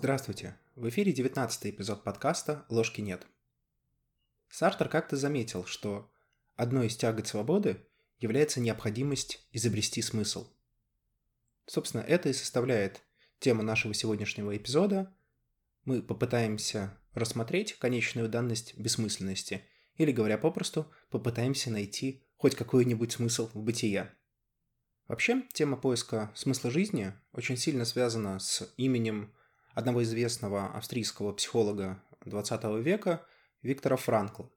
Здравствуйте! В эфире 19 эпизод подкаста «Ложки нет». Сартер как-то заметил, что одной из тягот свободы является необходимость изобрести смысл. Собственно, это и составляет тему нашего сегодняшнего эпизода. Мы попытаемся рассмотреть конечную данность бессмысленности, или, говоря попросту, попытаемся найти хоть какой-нибудь смысл в бытие. Вообще, тема поиска смысла жизни очень сильно связана с именем одного известного австрийского психолога 20 века Виктора Франкла.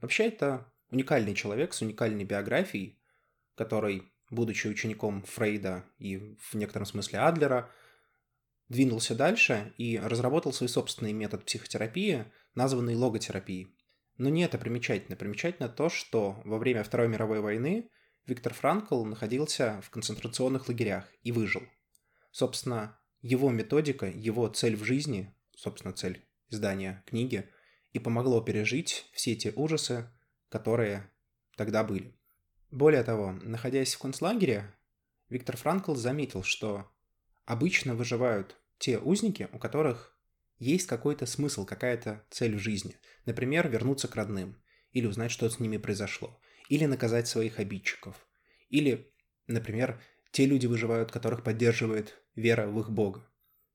Вообще это уникальный человек с уникальной биографией, который, будучи учеником Фрейда и в некотором смысле Адлера, двинулся дальше и разработал свой собственный метод психотерапии, названный логотерапией. Но не это примечательно. Примечательно то, что во время Второй мировой войны Виктор Франкл находился в концентрационных лагерях и выжил. Собственно, его методика, его цель в жизни, собственно, цель издания книги, и помогло пережить все те ужасы, которые тогда были. Более того, находясь в концлагере, Виктор Франкл заметил, что обычно выживают те узники, у которых есть какой-то смысл, какая-то цель в жизни. Например, вернуться к родным, или узнать, что с ними произошло, или наказать своих обидчиков, или, например, те люди выживают, которых поддерживает вера в их Бога.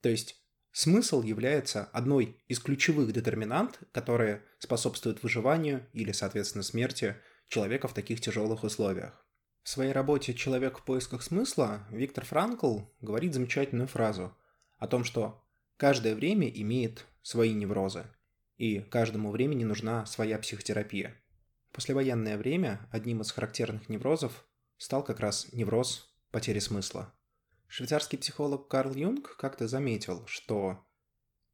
То есть смысл является одной из ключевых детерминант, которые способствуют выживанию или, соответственно, смерти человека в таких тяжелых условиях. В своей работе «Человек в поисках смысла» Виктор Франкл говорит замечательную фразу о том, что каждое время имеет свои неврозы, и каждому времени нужна своя психотерапия. В послевоенное время одним из характерных неврозов стал как раз невроз потери смысла. Швейцарский психолог Карл Юнг как-то заметил, что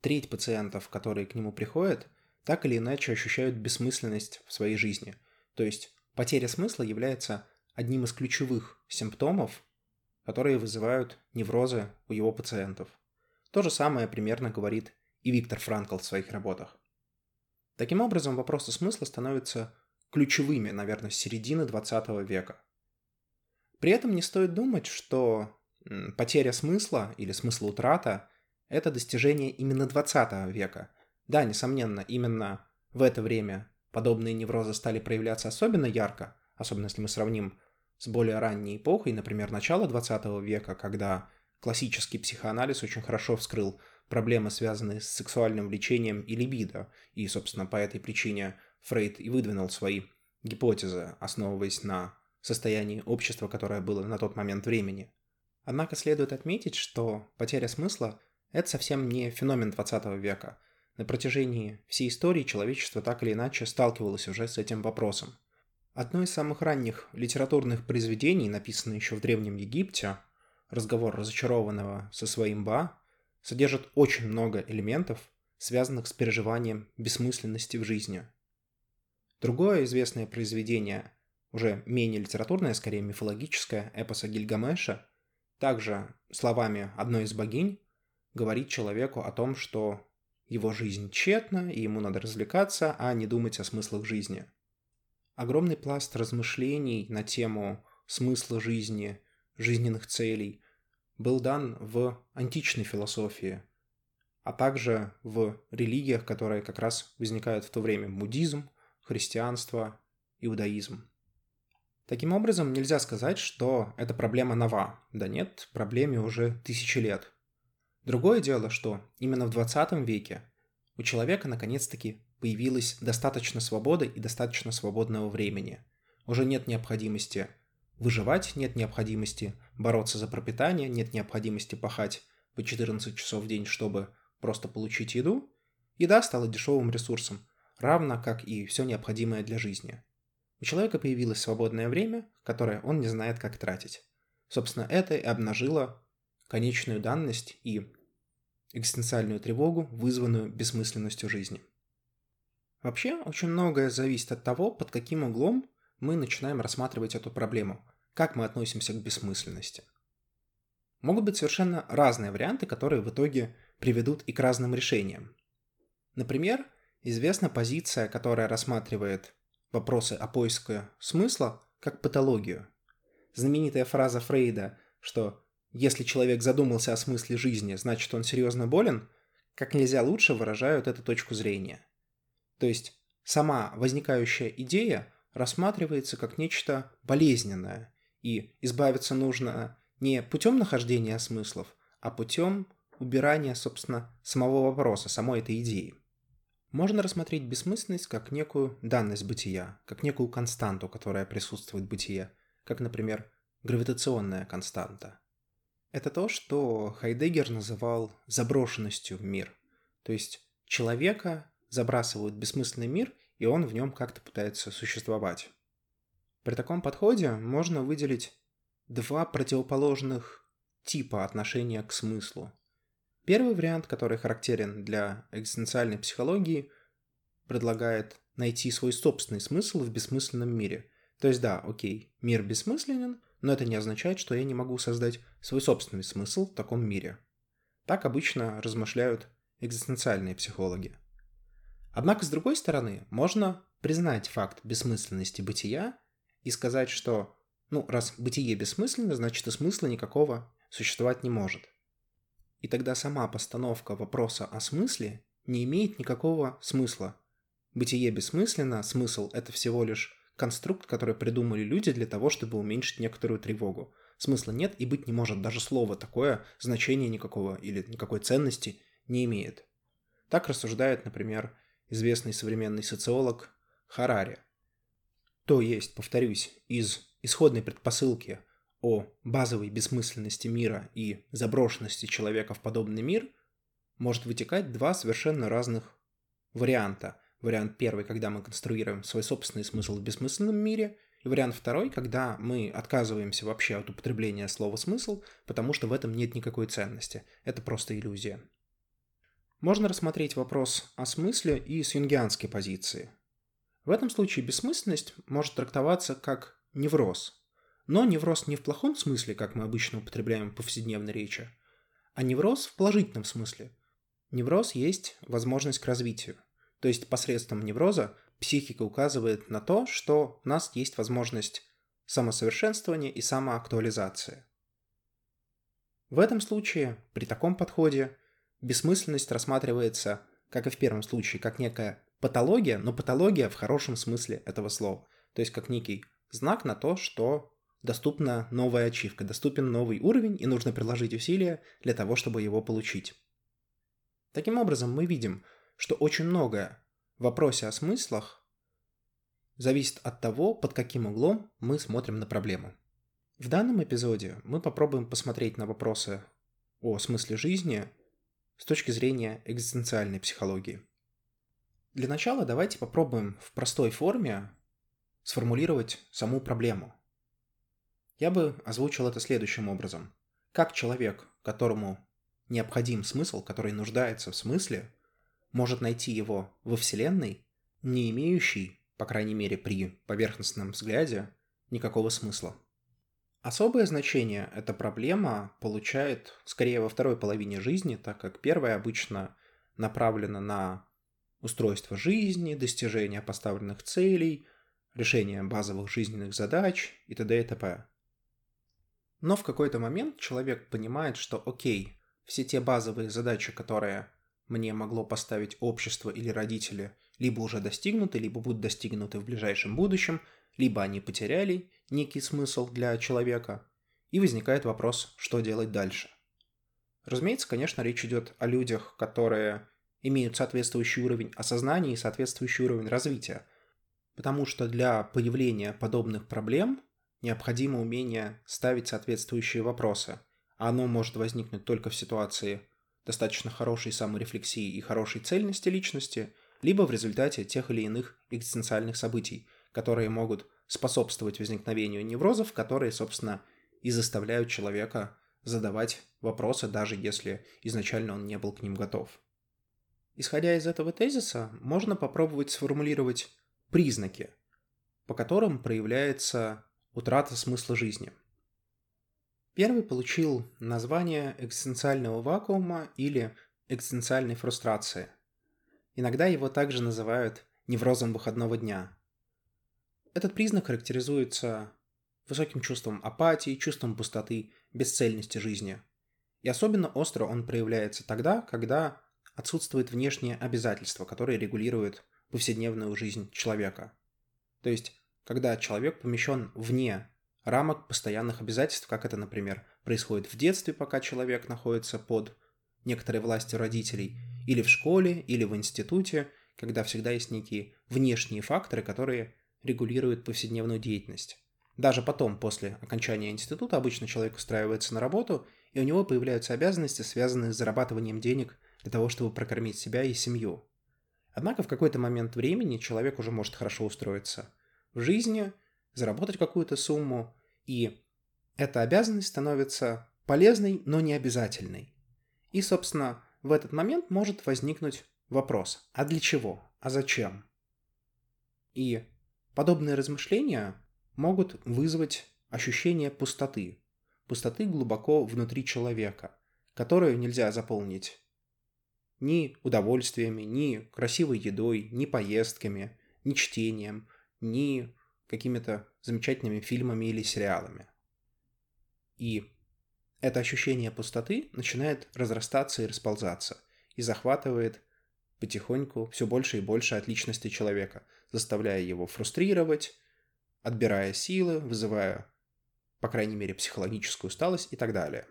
треть пациентов, которые к нему приходят, так или иначе ощущают бессмысленность в своей жизни. То есть потеря смысла является одним из ключевых симптомов, которые вызывают неврозы у его пациентов. То же самое примерно говорит и Виктор Франкл в своих работах. Таким образом, вопросы смысла становятся ключевыми, наверное, с середины 20 века. При этом не стоит думать, что потеря смысла или смыслоутрата – это достижение именно 20 века. Да, несомненно, именно в это время подобные неврозы стали проявляться особенно ярко, особенно если мы сравним с более ранней эпохой, например, начала 20 века, когда классический психоанализ очень хорошо вскрыл проблемы, связанные с сексуальным влечением и либидо, и, собственно, по этой причине Фрейд и выдвинул свои гипотезы, основываясь на состоянии общества, которое было на тот момент времени. Однако следует отметить, что потеря смысла – это совсем не феномен 20 века. На протяжении всей истории человечество так или иначе сталкивалось уже с этим вопросом. Одно из самых ранних литературных произведений, написанное еще в Древнем Египте, «Разговор разочарованного со своим Ба», содержит очень много элементов, связанных с переживанием бессмысленности в жизни. Другое известное произведение уже менее литературное, скорее мифологическое, эпоса Гильгамеша, также словами одной из богинь говорит человеку о том, что его жизнь тщетна, и ему надо развлекаться, а не думать о смыслах жизни. Огромный пласт размышлений на тему смысла жизни, жизненных целей был дан в античной философии, а также в религиях, которые как раз возникают в то время – буддизм, христианство, иудаизм. Таким образом, нельзя сказать, что эта проблема нова. Да нет, проблеме уже тысячи лет. Другое дело, что именно в 20 веке у человека наконец-таки появилась достаточно свободы и достаточно свободного времени. Уже нет необходимости выживать, нет необходимости бороться за пропитание, нет необходимости пахать по 14 часов в день, чтобы просто получить еду. Еда стала дешевым ресурсом, равно как и все необходимое для жизни – у человека появилось свободное время, которое он не знает, как тратить. Собственно, это и обнажило конечную данность и экзистенциальную тревогу, вызванную бессмысленностью жизни. Вообще, очень многое зависит от того, под каким углом мы начинаем рассматривать эту проблему, как мы относимся к бессмысленности. Могут быть совершенно разные варианты, которые в итоге приведут и к разным решениям. Например, известна позиция, которая рассматривает вопросы о поиске смысла как патологию. Знаменитая фраза Фрейда, что если человек задумался о смысле жизни, значит он серьезно болен, как нельзя лучше выражают эту точку зрения. То есть сама возникающая идея рассматривается как нечто болезненное, и избавиться нужно не путем нахождения смыслов, а путем убирания, собственно, самого вопроса, самой этой идеи. Можно рассмотреть бессмысленность как некую данность бытия, как некую константу, которая присутствует в бытие, как, например, гравитационная константа. Это то, что Хайдеггер называл заброшенностью в мир. То есть человека забрасывают в бессмысленный мир, и он в нем как-то пытается существовать. При таком подходе можно выделить два противоположных типа отношения к смыслу. Первый вариант, который характерен для экзистенциальной психологии, предлагает найти свой собственный смысл в бессмысленном мире. То есть да, окей, мир бессмысленен, но это не означает, что я не могу создать свой собственный смысл в таком мире. Так обычно размышляют экзистенциальные психологи. Однако, с другой стороны, можно признать факт бессмысленности бытия и сказать, что, ну, раз бытие бессмысленно, значит и смысла никакого существовать не может. И тогда сама постановка вопроса о смысле не имеет никакого смысла. Бытие бессмысленно, смысл – это всего лишь конструкт, который придумали люди для того, чтобы уменьшить некоторую тревогу. Смысла нет и быть не может, даже слово такое значения никакого или никакой ценности не имеет. Так рассуждает, например, известный современный социолог Харари. То есть, повторюсь, из исходной предпосылки о базовой бессмысленности мира и заброшенности человека в подобный мир может вытекать два совершенно разных варианта. Вариант первый, когда мы конструируем свой собственный смысл в бессмысленном мире, и вариант второй, когда мы отказываемся вообще от употребления слова «смысл», потому что в этом нет никакой ценности. Это просто иллюзия. Можно рассмотреть вопрос о смысле и с юнгианской позиции. В этом случае бессмысленность может трактоваться как невроз. Но невроз не в плохом смысле, как мы обычно употребляем в повседневной речи, а невроз в положительном смысле. Невроз есть возможность к развитию. То есть посредством невроза психика указывает на то, что у нас есть возможность самосовершенствования и самоактуализации. В этом случае, при таком подходе, бессмысленность рассматривается, как и в первом случае, как некая патология, но патология в хорошем смысле этого слова. То есть как некий знак на то, что доступна новая ачивка, доступен новый уровень, и нужно приложить усилия для того, чтобы его получить. Таким образом, мы видим, что очень многое в вопросе о смыслах зависит от того, под каким углом мы смотрим на проблему. В данном эпизоде мы попробуем посмотреть на вопросы о смысле жизни с точки зрения экзистенциальной психологии. Для начала давайте попробуем в простой форме сформулировать саму проблему. Я бы озвучил это следующим образом. Как человек, которому необходим смысл, который нуждается в смысле, может найти его во Вселенной, не имеющий, по крайней мере при поверхностном взгляде, никакого смысла. Особое значение эта проблема получает скорее во второй половине жизни, так как первая обычно направлена на устройство жизни, достижение поставленных целей, решение базовых жизненных задач и т.д. и т.п. Но в какой-то момент человек понимает, что окей, все те базовые задачи, которые мне могло поставить общество или родители, либо уже достигнуты, либо будут достигнуты в ближайшем будущем, либо они потеряли некий смысл для человека, и возникает вопрос, что делать дальше. Разумеется, конечно, речь идет о людях, которые имеют соответствующий уровень осознания и соответствующий уровень развития, потому что для появления подобных проблем необходимо умение ставить соответствующие вопросы, а оно может возникнуть только в ситуации достаточно хорошей саморефлексии и хорошей цельности личности, либо в результате тех или иных экзистенциальных событий, которые могут способствовать возникновению неврозов, которые, собственно, и заставляют человека задавать вопросы, даже если изначально он не был к ним готов. Исходя из этого тезиса, можно попробовать сформулировать признаки, по которым проявляется утрата смысла жизни. Первый получил название экзистенциального вакуума или экзистенциальной фрустрации. Иногда его также называют неврозом выходного дня, этот признак характеризуется высоким чувством апатии, чувством пустоты, бесцельности жизни. И особенно остро он проявляется тогда, когда отсутствует внешнее обязательство, которое регулирует повседневную жизнь человека. То есть, когда человек помещен вне рамок постоянных обязательств, как это, например, происходит в детстве, пока человек находится под некоторой властью родителей, или в школе, или в институте, когда всегда есть некие внешние факторы, которые регулируют повседневную деятельность. Даже потом, после окончания института, обычно человек устраивается на работу, и у него появляются обязанности, связанные с зарабатыванием денег для того, чтобы прокормить себя и семью. Однако в какой-то момент времени человек уже может хорошо устроиться в жизни, заработать какую-то сумму, и эта обязанность становится полезной, но не обязательной. И, собственно, в этот момент может возникнуть вопрос, а для чего, а зачем? И подобные размышления могут вызвать ощущение пустоты, пустоты глубоко внутри человека, которую нельзя заполнить ни удовольствиями, ни красивой едой, ни поездками, ни чтением, ни какими-то замечательными фильмами или сериалами. И это ощущение пустоты начинает разрастаться и расползаться, и захватывает потихоньку все больше и больше от личности человека, заставляя его фрустрировать, отбирая силы, вызывая, по крайней мере, психологическую усталость и так далее.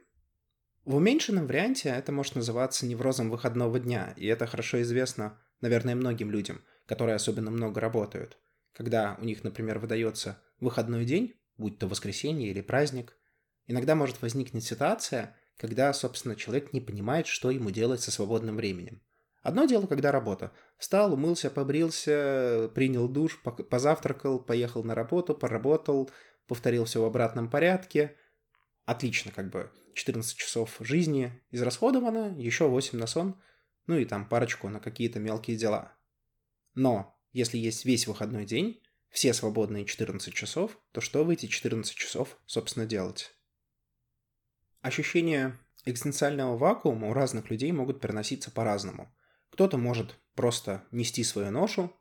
В уменьшенном варианте это может называться неврозом выходного дня, и это хорошо известно, наверное, многим людям, которые особенно много работают. Когда у них, например, выдается выходной день, будь то воскресенье или праздник, иногда может возникнуть ситуация, когда, собственно, человек не понимает, что ему делать со свободным временем. Одно дело, когда работа. Встал, умылся, побрился, принял душ, позавтракал, поехал на работу, поработал, повторил все в обратном порядке. Отлично, как бы 14 часов жизни израсходовано, еще 8 на сон, ну и там парочку на какие-то мелкие дела. Но если есть весь выходной день, все свободные 14 часов, то что в эти 14 часов, собственно, делать? Ощущение экзистенциального вакуума у разных людей могут переноситься по-разному – кто-то может просто нести свою ношу,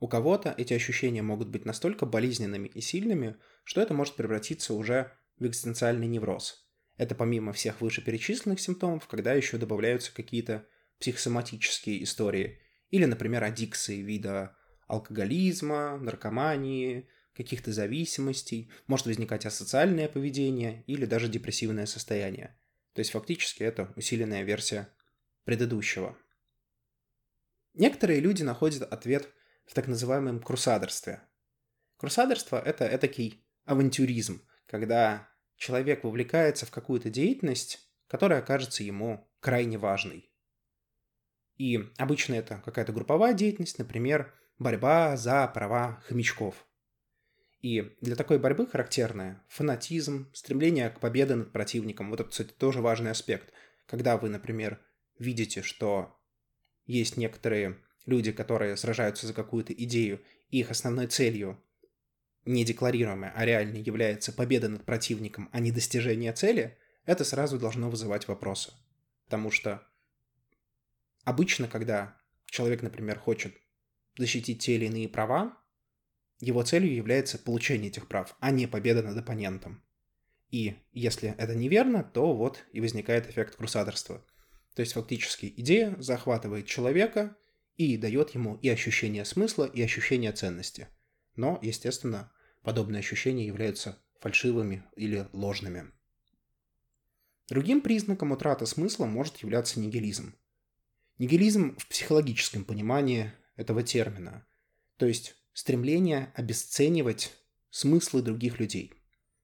у кого-то эти ощущения могут быть настолько болезненными и сильными, что это может превратиться уже в экзистенциальный невроз. Это помимо всех вышеперечисленных симптомов, когда еще добавляются какие-то психосоматические истории, или, например, аддикции вида алкоголизма, наркомании, каких-то зависимостей, может возникать асоциальное поведение или даже депрессивное состояние. То есть фактически это усиленная версия предыдущего. Некоторые люди находят ответ в так называемом крусадерстве. Крусадерство – это этакий авантюризм, когда человек вовлекается в какую-то деятельность, которая кажется ему крайне важной. И обычно это какая-то групповая деятельность, например, борьба за права хомячков. И для такой борьбы характерны фанатизм, стремление к победе над противником. Вот это, кстати, тоже важный аспект. Когда вы, например, видите, что есть некоторые люди, которые сражаются за какую-то идею, и их основной целью не декларируемой, а реальной является победа над противником, а не достижение цели, это сразу должно вызывать вопросы. Потому что обычно, когда человек, например, хочет защитить те или иные права, его целью является получение этих прав, а не победа над оппонентом. И если это неверно, то вот и возникает эффект крусадерства – то есть фактически идея захватывает человека и дает ему и ощущение смысла, и ощущение ценности. Но, естественно, подобные ощущения являются фальшивыми или ложными. Другим признаком утраты смысла может являться нигилизм. Нигилизм в психологическом понимании этого термина, то есть стремление обесценивать смыслы других людей.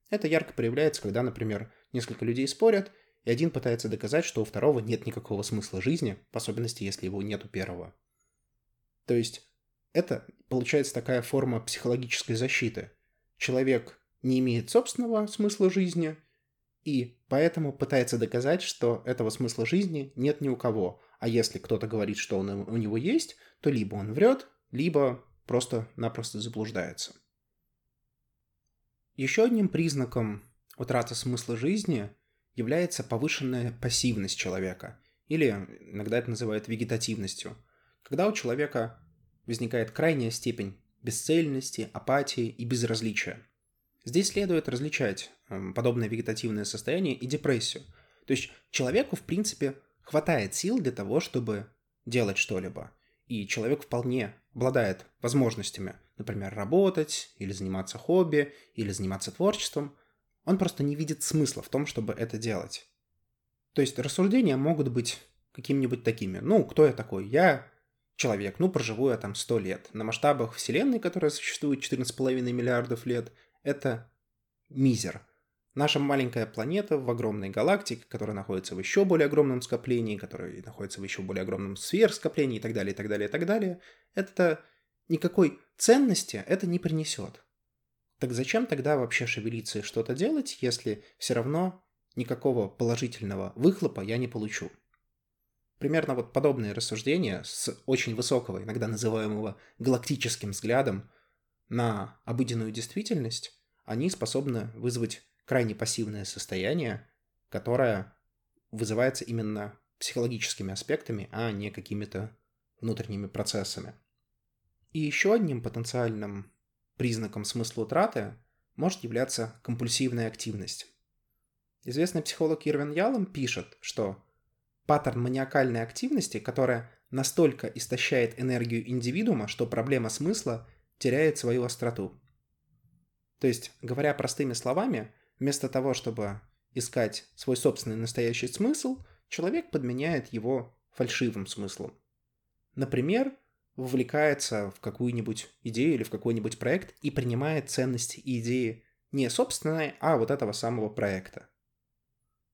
Это ярко проявляется, когда, например, несколько людей спорят – и один пытается доказать, что у второго нет никакого смысла жизни, в особенности, если его нет у первого. То есть это получается такая форма психологической защиты. Человек не имеет собственного смысла жизни, и поэтому пытается доказать, что этого смысла жизни нет ни у кого. А если кто-то говорит, что он у него есть, то либо он врет, либо просто-напросто заблуждается. Еще одним признаком утраты смысла жизни является повышенная пассивность человека, или иногда это называют вегетативностью, когда у человека возникает крайняя степень бесцельности, апатии и безразличия. Здесь следует различать эм, подобное вегетативное состояние и депрессию. То есть человеку, в принципе, хватает сил для того, чтобы делать что-либо. И человек вполне обладает возможностями, например, работать, или заниматься хобби, или заниматься творчеством. Он просто не видит смысла в том, чтобы это делать. То есть рассуждения могут быть какими-нибудь такими. Ну, кто я такой? Я человек, ну, проживу я там 100 лет. На масштабах Вселенной, которая существует 14,5 миллиардов лет, это мизер. Наша маленькая планета в огромной галактике, которая находится в еще более огромном скоплении, которая находится в еще более огромном сверхскоплении и так далее, и так далее, и так далее, это никакой ценности это не принесет. Так зачем тогда вообще шевелиться и что-то делать, если все равно никакого положительного выхлопа я не получу? Примерно вот подобные рассуждения с очень высокого, иногда называемого галактическим взглядом на обыденную действительность, они способны вызвать крайне пассивное состояние, которое вызывается именно психологическими аспектами, а не какими-то внутренними процессами. И еще одним потенциальным признаком смысла утраты может являться компульсивная активность. Известный психолог Ирвин Ялом пишет, что паттерн маниакальной активности, которая настолько истощает энергию индивидуума, что проблема смысла теряет свою остроту. То есть, говоря простыми словами, вместо того, чтобы искать свой собственный настоящий смысл, человек подменяет его фальшивым смыслом. Например, вовлекается в какую-нибудь идею или в какой-нибудь проект и принимает ценности и идеи не собственные, а вот этого самого проекта.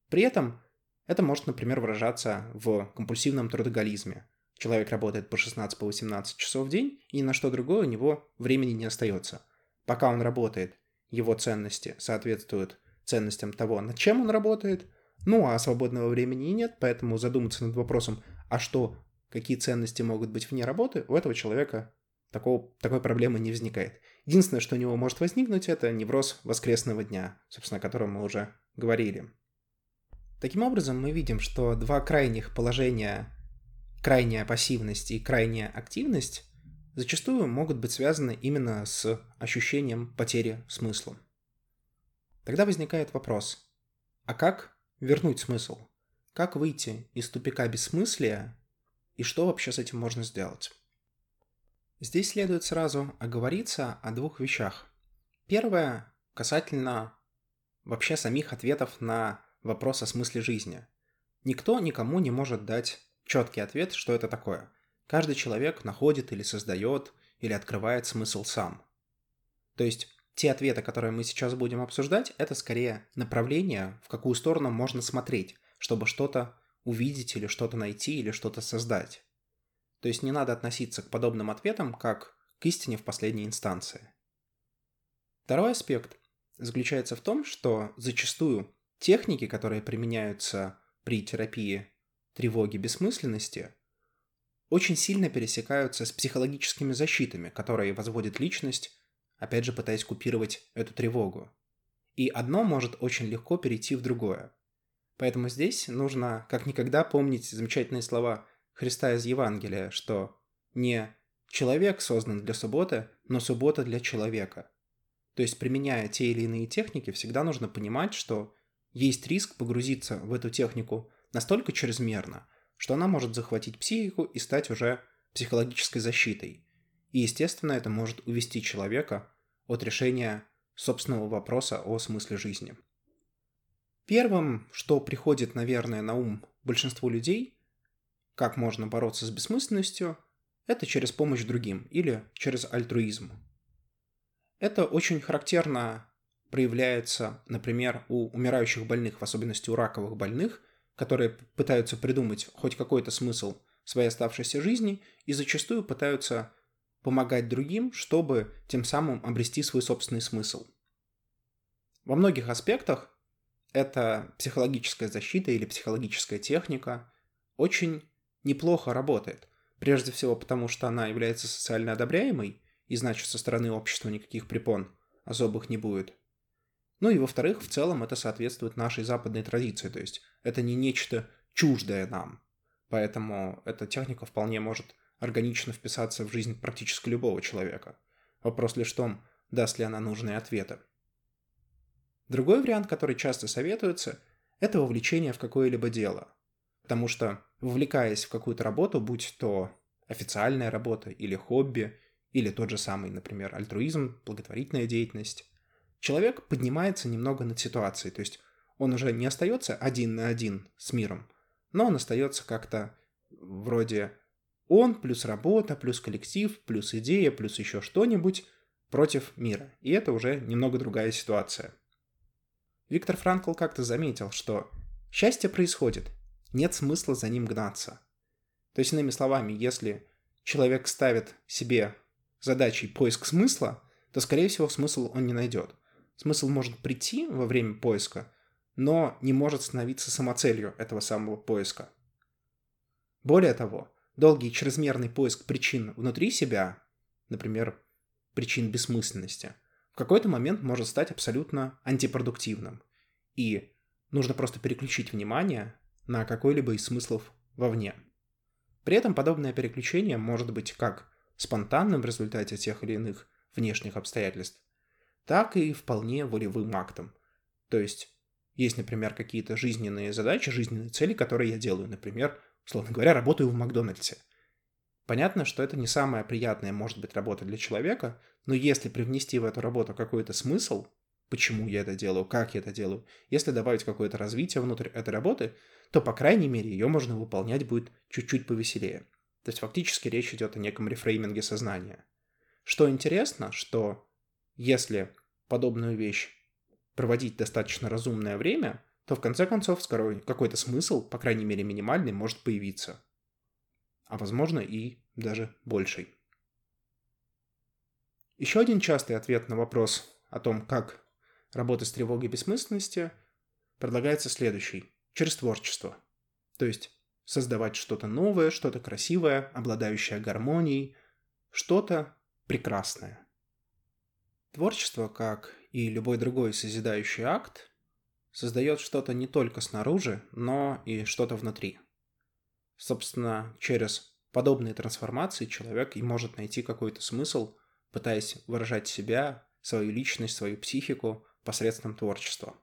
При этом это может, например, выражаться в компульсивном трудоголизме. Человек работает по 16-18 часов в день, и ни на что другое у него времени не остается. Пока он работает, его ценности соответствуют ценностям того, над чем он работает, ну а свободного времени и нет, поэтому задуматься над вопросом, а что, какие ценности могут быть вне работы, у этого человека такого, такой проблемы не возникает. Единственное, что у него может возникнуть, это невроз воскресного дня, собственно, о котором мы уже говорили. Таким образом, мы видим, что два крайних положения, крайняя пассивность и крайняя активность, зачастую могут быть связаны именно с ощущением потери смысла. Тогда возникает вопрос, а как вернуть смысл? Как выйти из тупика бессмыслия и что вообще с этим можно сделать? Здесь следует сразу оговориться о двух вещах. Первое касательно вообще самих ответов на вопрос о смысле жизни. Никто никому не может дать четкий ответ, что это такое. Каждый человек находит или создает, или открывает смысл сам. То есть те ответы, которые мы сейчас будем обсуждать, это скорее направление, в какую сторону можно смотреть, чтобы что-то увидеть или что-то найти или что-то создать. То есть не надо относиться к подобным ответам как к истине в последней инстанции. Второй аспект заключается в том, что зачастую Техники, которые применяются при терапии тревоги бессмысленности, очень сильно пересекаются с психологическими защитами, которые возводит личность, опять же пытаясь купировать эту тревогу. И одно может очень легко перейти в другое. Поэтому здесь нужно как никогда помнить замечательные слова Христа из Евангелия, что не человек создан для субботы, но суббота для человека. То есть, применяя те или иные техники, всегда нужно понимать, что есть риск погрузиться в эту технику настолько чрезмерно, что она может захватить психику и стать уже психологической защитой. И, естественно, это может увести человека от решения собственного вопроса о смысле жизни. Первым, что приходит, наверное, на ум большинству людей, как можно бороться с бессмысленностью, это через помощь другим или через альтруизм. Это очень характерно проявляется, например, у умирающих больных, в особенности у раковых больных, которые пытаются придумать хоть какой-то смысл своей оставшейся жизни и зачастую пытаются помогать другим, чтобы тем самым обрести свой собственный смысл. Во многих аспектах эта психологическая защита или психологическая техника очень неплохо работает. Прежде всего потому, что она является социально одобряемой, и значит со стороны общества никаких препон особых не будет. Ну и во-вторых, в целом это соответствует нашей западной традиции, то есть это не нечто чуждое нам. Поэтому эта техника вполне может органично вписаться в жизнь практически любого человека. Вопрос лишь в том, даст ли она нужные ответы. Другой вариант, который часто советуется, это вовлечение в какое-либо дело. Потому что, вовлекаясь в какую-то работу, будь то официальная работа или хобби, или тот же самый, например, альтруизм, благотворительная деятельность, человек поднимается немного над ситуацией, то есть он уже не остается один на один с миром, но он остается как-то вроде он плюс работа, плюс коллектив, плюс идея, плюс еще что-нибудь против мира. И это уже немного другая ситуация. Виктор Франкл как-то заметил, что счастье происходит, нет смысла за ним гнаться. То есть, иными словами, если человек ставит себе задачей поиск смысла, то, скорее всего, смысл он не найдет. Смысл может прийти во время поиска, но не может становиться самоцелью этого самого поиска. Более того, долгий чрезмерный поиск причин внутри себя, например, причин бессмысленности, в какой-то момент может стать абсолютно антипродуктивным. И нужно просто переключить внимание на какой-либо из смыслов вовне. При этом подобное переключение может быть как спонтанным в результате тех или иных внешних обстоятельств, так и вполне волевым актом. То есть есть, например, какие-то жизненные задачи, жизненные цели, которые я делаю. Например, условно говоря, работаю в Макдональдсе. Понятно, что это не самая приятная может быть работа для человека, но если привнести в эту работу какой-то смысл, почему я это делаю, как я это делаю, если добавить какое-то развитие внутрь этой работы, то, по крайней мере, ее можно выполнять будет чуть-чуть повеселее. То есть фактически речь идет о неком рефрейминге сознания. Что интересно, что если подобную вещь проводить достаточно разумное время, то в конце концов какой-то смысл, по крайней мере минимальный, может появиться. А возможно и даже больший. Еще один частый ответ на вопрос о том, как работать с тревогой бессмысленности, предлагается следующий через творчество. То есть создавать что-то новое, что-то красивое, обладающее гармонией, что-то прекрасное. Творчество, как и любой другой созидающий акт, создает что-то не только снаружи, но и что-то внутри. Собственно, через подобные трансформации человек и может найти какой-то смысл, пытаясь выражать себя, свою личность, свою психику посредством творчества.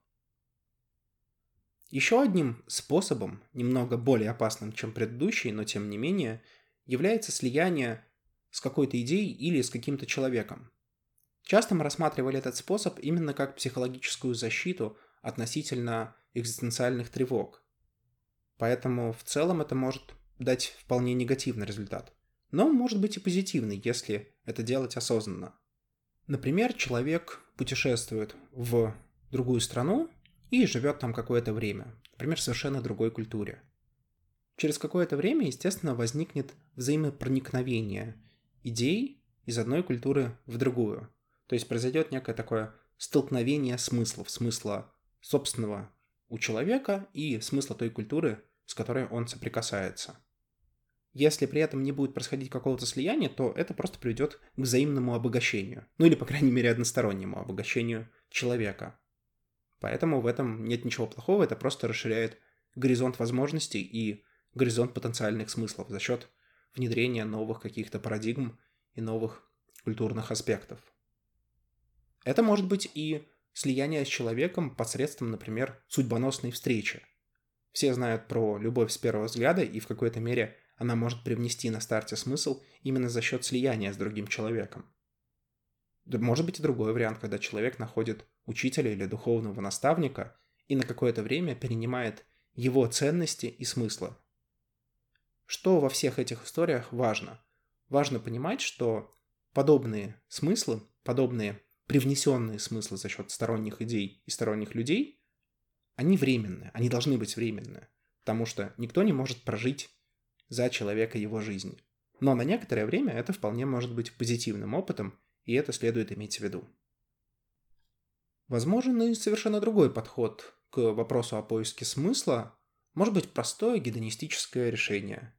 Еще одним способом, немного более опасным, чем предыдущий, но тем не менее, является слияние с какой-то идеей или с каким-то человеком. Часто мы рассматривали этот способ именно как психологическую защиту относительно экзистенциальных тревог. Поэтому в целом это может дать вполне негативный результат. Но может быть и позитивный, если это делать осознанно. Например, человек путешествует в другую страну и живет там какое-то время, например, в совершенно другой культуре. Через какое-то время, естественно, возникнет взаимопроникновение идей из одной культуры в другую. То есть произойдет некое такое столкновение смыслов, смысла собственного у человека и смысла той культуры, с которой он соприкасается. Если при этом не будет происходить какого-то слияния, то это просто приведет к взаимному обогащению. Ну или, по крайней мере, одностороннему обогащению человека. Поэтому в этом нет ничего плохого, это просто расширяет горизонт возможностей и горизонт потенциальных смыслов за счет внедрения новых каких-то парадигм и новых культурных аспектов. Это может быть и слияние с человеком посредством, например, судьбоносной встречи. Все знают про любовь с первого взгляда, и в какой-то мере она может привнести на старте смысл именно за счет слияния с другим человеком. Может быть и другой вариант, когда человек находит учителя или духовного наставника и на какое-то время перенимает его ценности и смыслы. Что во всех этих историях важно? Важно понимать, что подобные смыслы, подобные привнесенные смыслы за счет сторонних идей и сторонних людей, они временные, они должны быть временные, потому что никто не может прожить за человека его жизнь. Но на некоторое время это вполне может быть позитивным опытом, и это следует иметь в виду. Возможен и совершенно другой подход к вопросу о поиске смысла, может быть простое гедонистическое решение.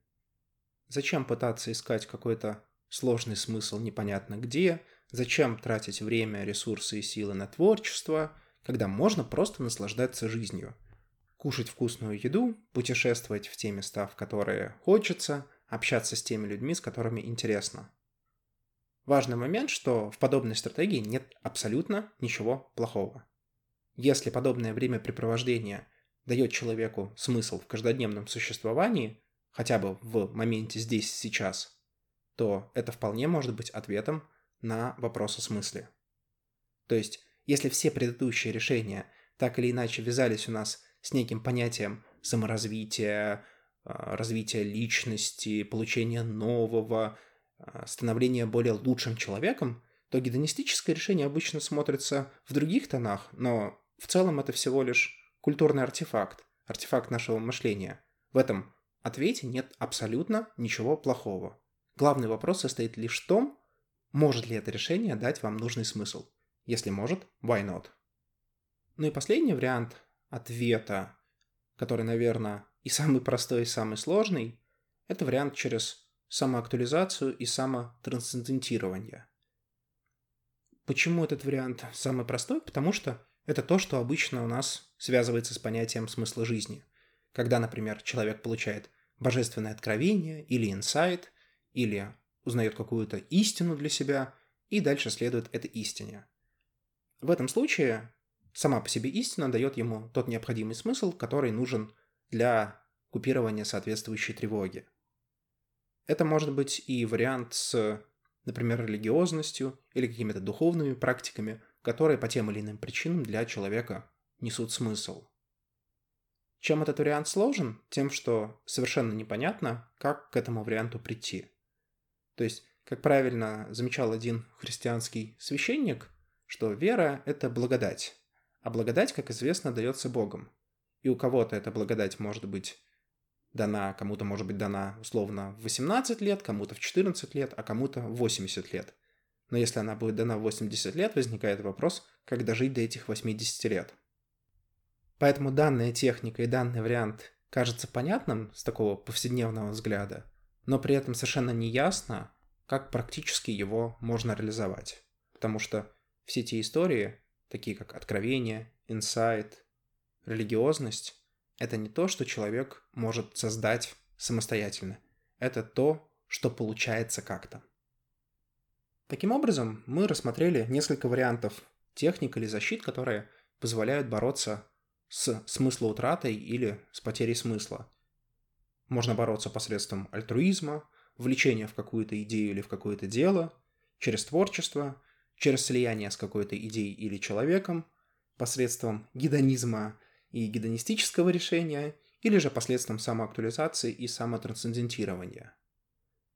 Зачем пытаться искать какой-то сложный смысл непонятно где, зачем тратить время, ресурсы и силы на творчество, когда можно просто наслаждаться жизнью. Кушать вкусную еду, путешествовать в те места, в которые хочется, общаться с теми людьми, с которыми интересно. Важный момент, что в подобной стратегии нет абсолютно ничего плохого. Если подобное времяпрепровождение дает человеку смысл в каждодневном существовании, хотя бы в моменте здесь сейчас, то это вполне может быть ответом на вопрос о смысле. То есть, если все предыдущие решения так или иначе вязались у нас с неким понятием саморазвития, а, развития личности, получения нового, а, становления более лучшим человеком, то гедонистическое решение обычно смотрится в других тонах, но в целом это всего лишь культурный артефакт, артефакт нашего мышления. В этом ответе нет абсолютно ничего плохого. Главный вопрос состоит лишь в том, может ли это решение дать вам нужный смысл. Если может, why not? Ну и последний вариант ответа, который, наверное, и самый простой, и самый сложный, это вариант через самоактуализацию и самотрансцендентирование. Почему этот вариант самый простой? Потому что это то, что обычно у нас связывается с понятием смысла жизни. Когда, например, человек получает божественное откровение или инсайт, или узнает какую-то истину для себя, и дальше следует этой истине. В этом случае сама по себе истина дает ему тот необходимый смысл, который нужен для купирования соответствующей тревоги. Это может быть и вариант с, например, религиозностью или какими-то духовными практиками, которые по тем или иным причинам для человека несут смысл. Чем этот вариант сложен? Тем, что совершенно непонятно, как к этому варианту прийти. То есть, как правильно замечал один христианский священник, что вера – это благодать, а благодать, как известно, дается Богом. И у кого-то эта благодать может быть дана, кому-то может быть дана условно в 18 лет, кому-то в 14 лет, а кому-то в 80 лет. Но если она будет дана в 80 лет, возникает вопрос, как дожить до этих 80 лет. Поэтому данная техника и данный вариант кажется понятным с такого повседневного взгляда, но при этом совершенно не ясно, как практически его можно реализовать. Потому что все те истории, такие как откровение, инсайт, религиозность, это не то, что человек может создать самостоятельно. Это то, что получается как-то. Таким образом, мы рассмотрели несколько вариантов техник или защит, которые позволяют бороться с смыслоутратой или с потерей смысла. Можно бороться посредством альтруизма, влечения в какую-то идею или в какое-то дело, через творчество, через слияние с какой-то идеей или человеком, посредством гедонизма и гедонистического решения, или же посредством самоактуализации и самотрансцендентирования.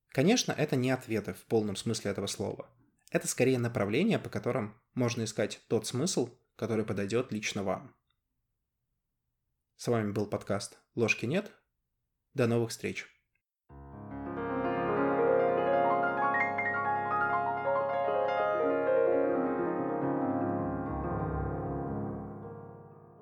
Конечно, это не ответы в полном смысле этого слова. Это скорее направление, по которым можно искать тот смысл, который подойдет лично вам. С вами был подкаст «Ложки нет». До новых встреч!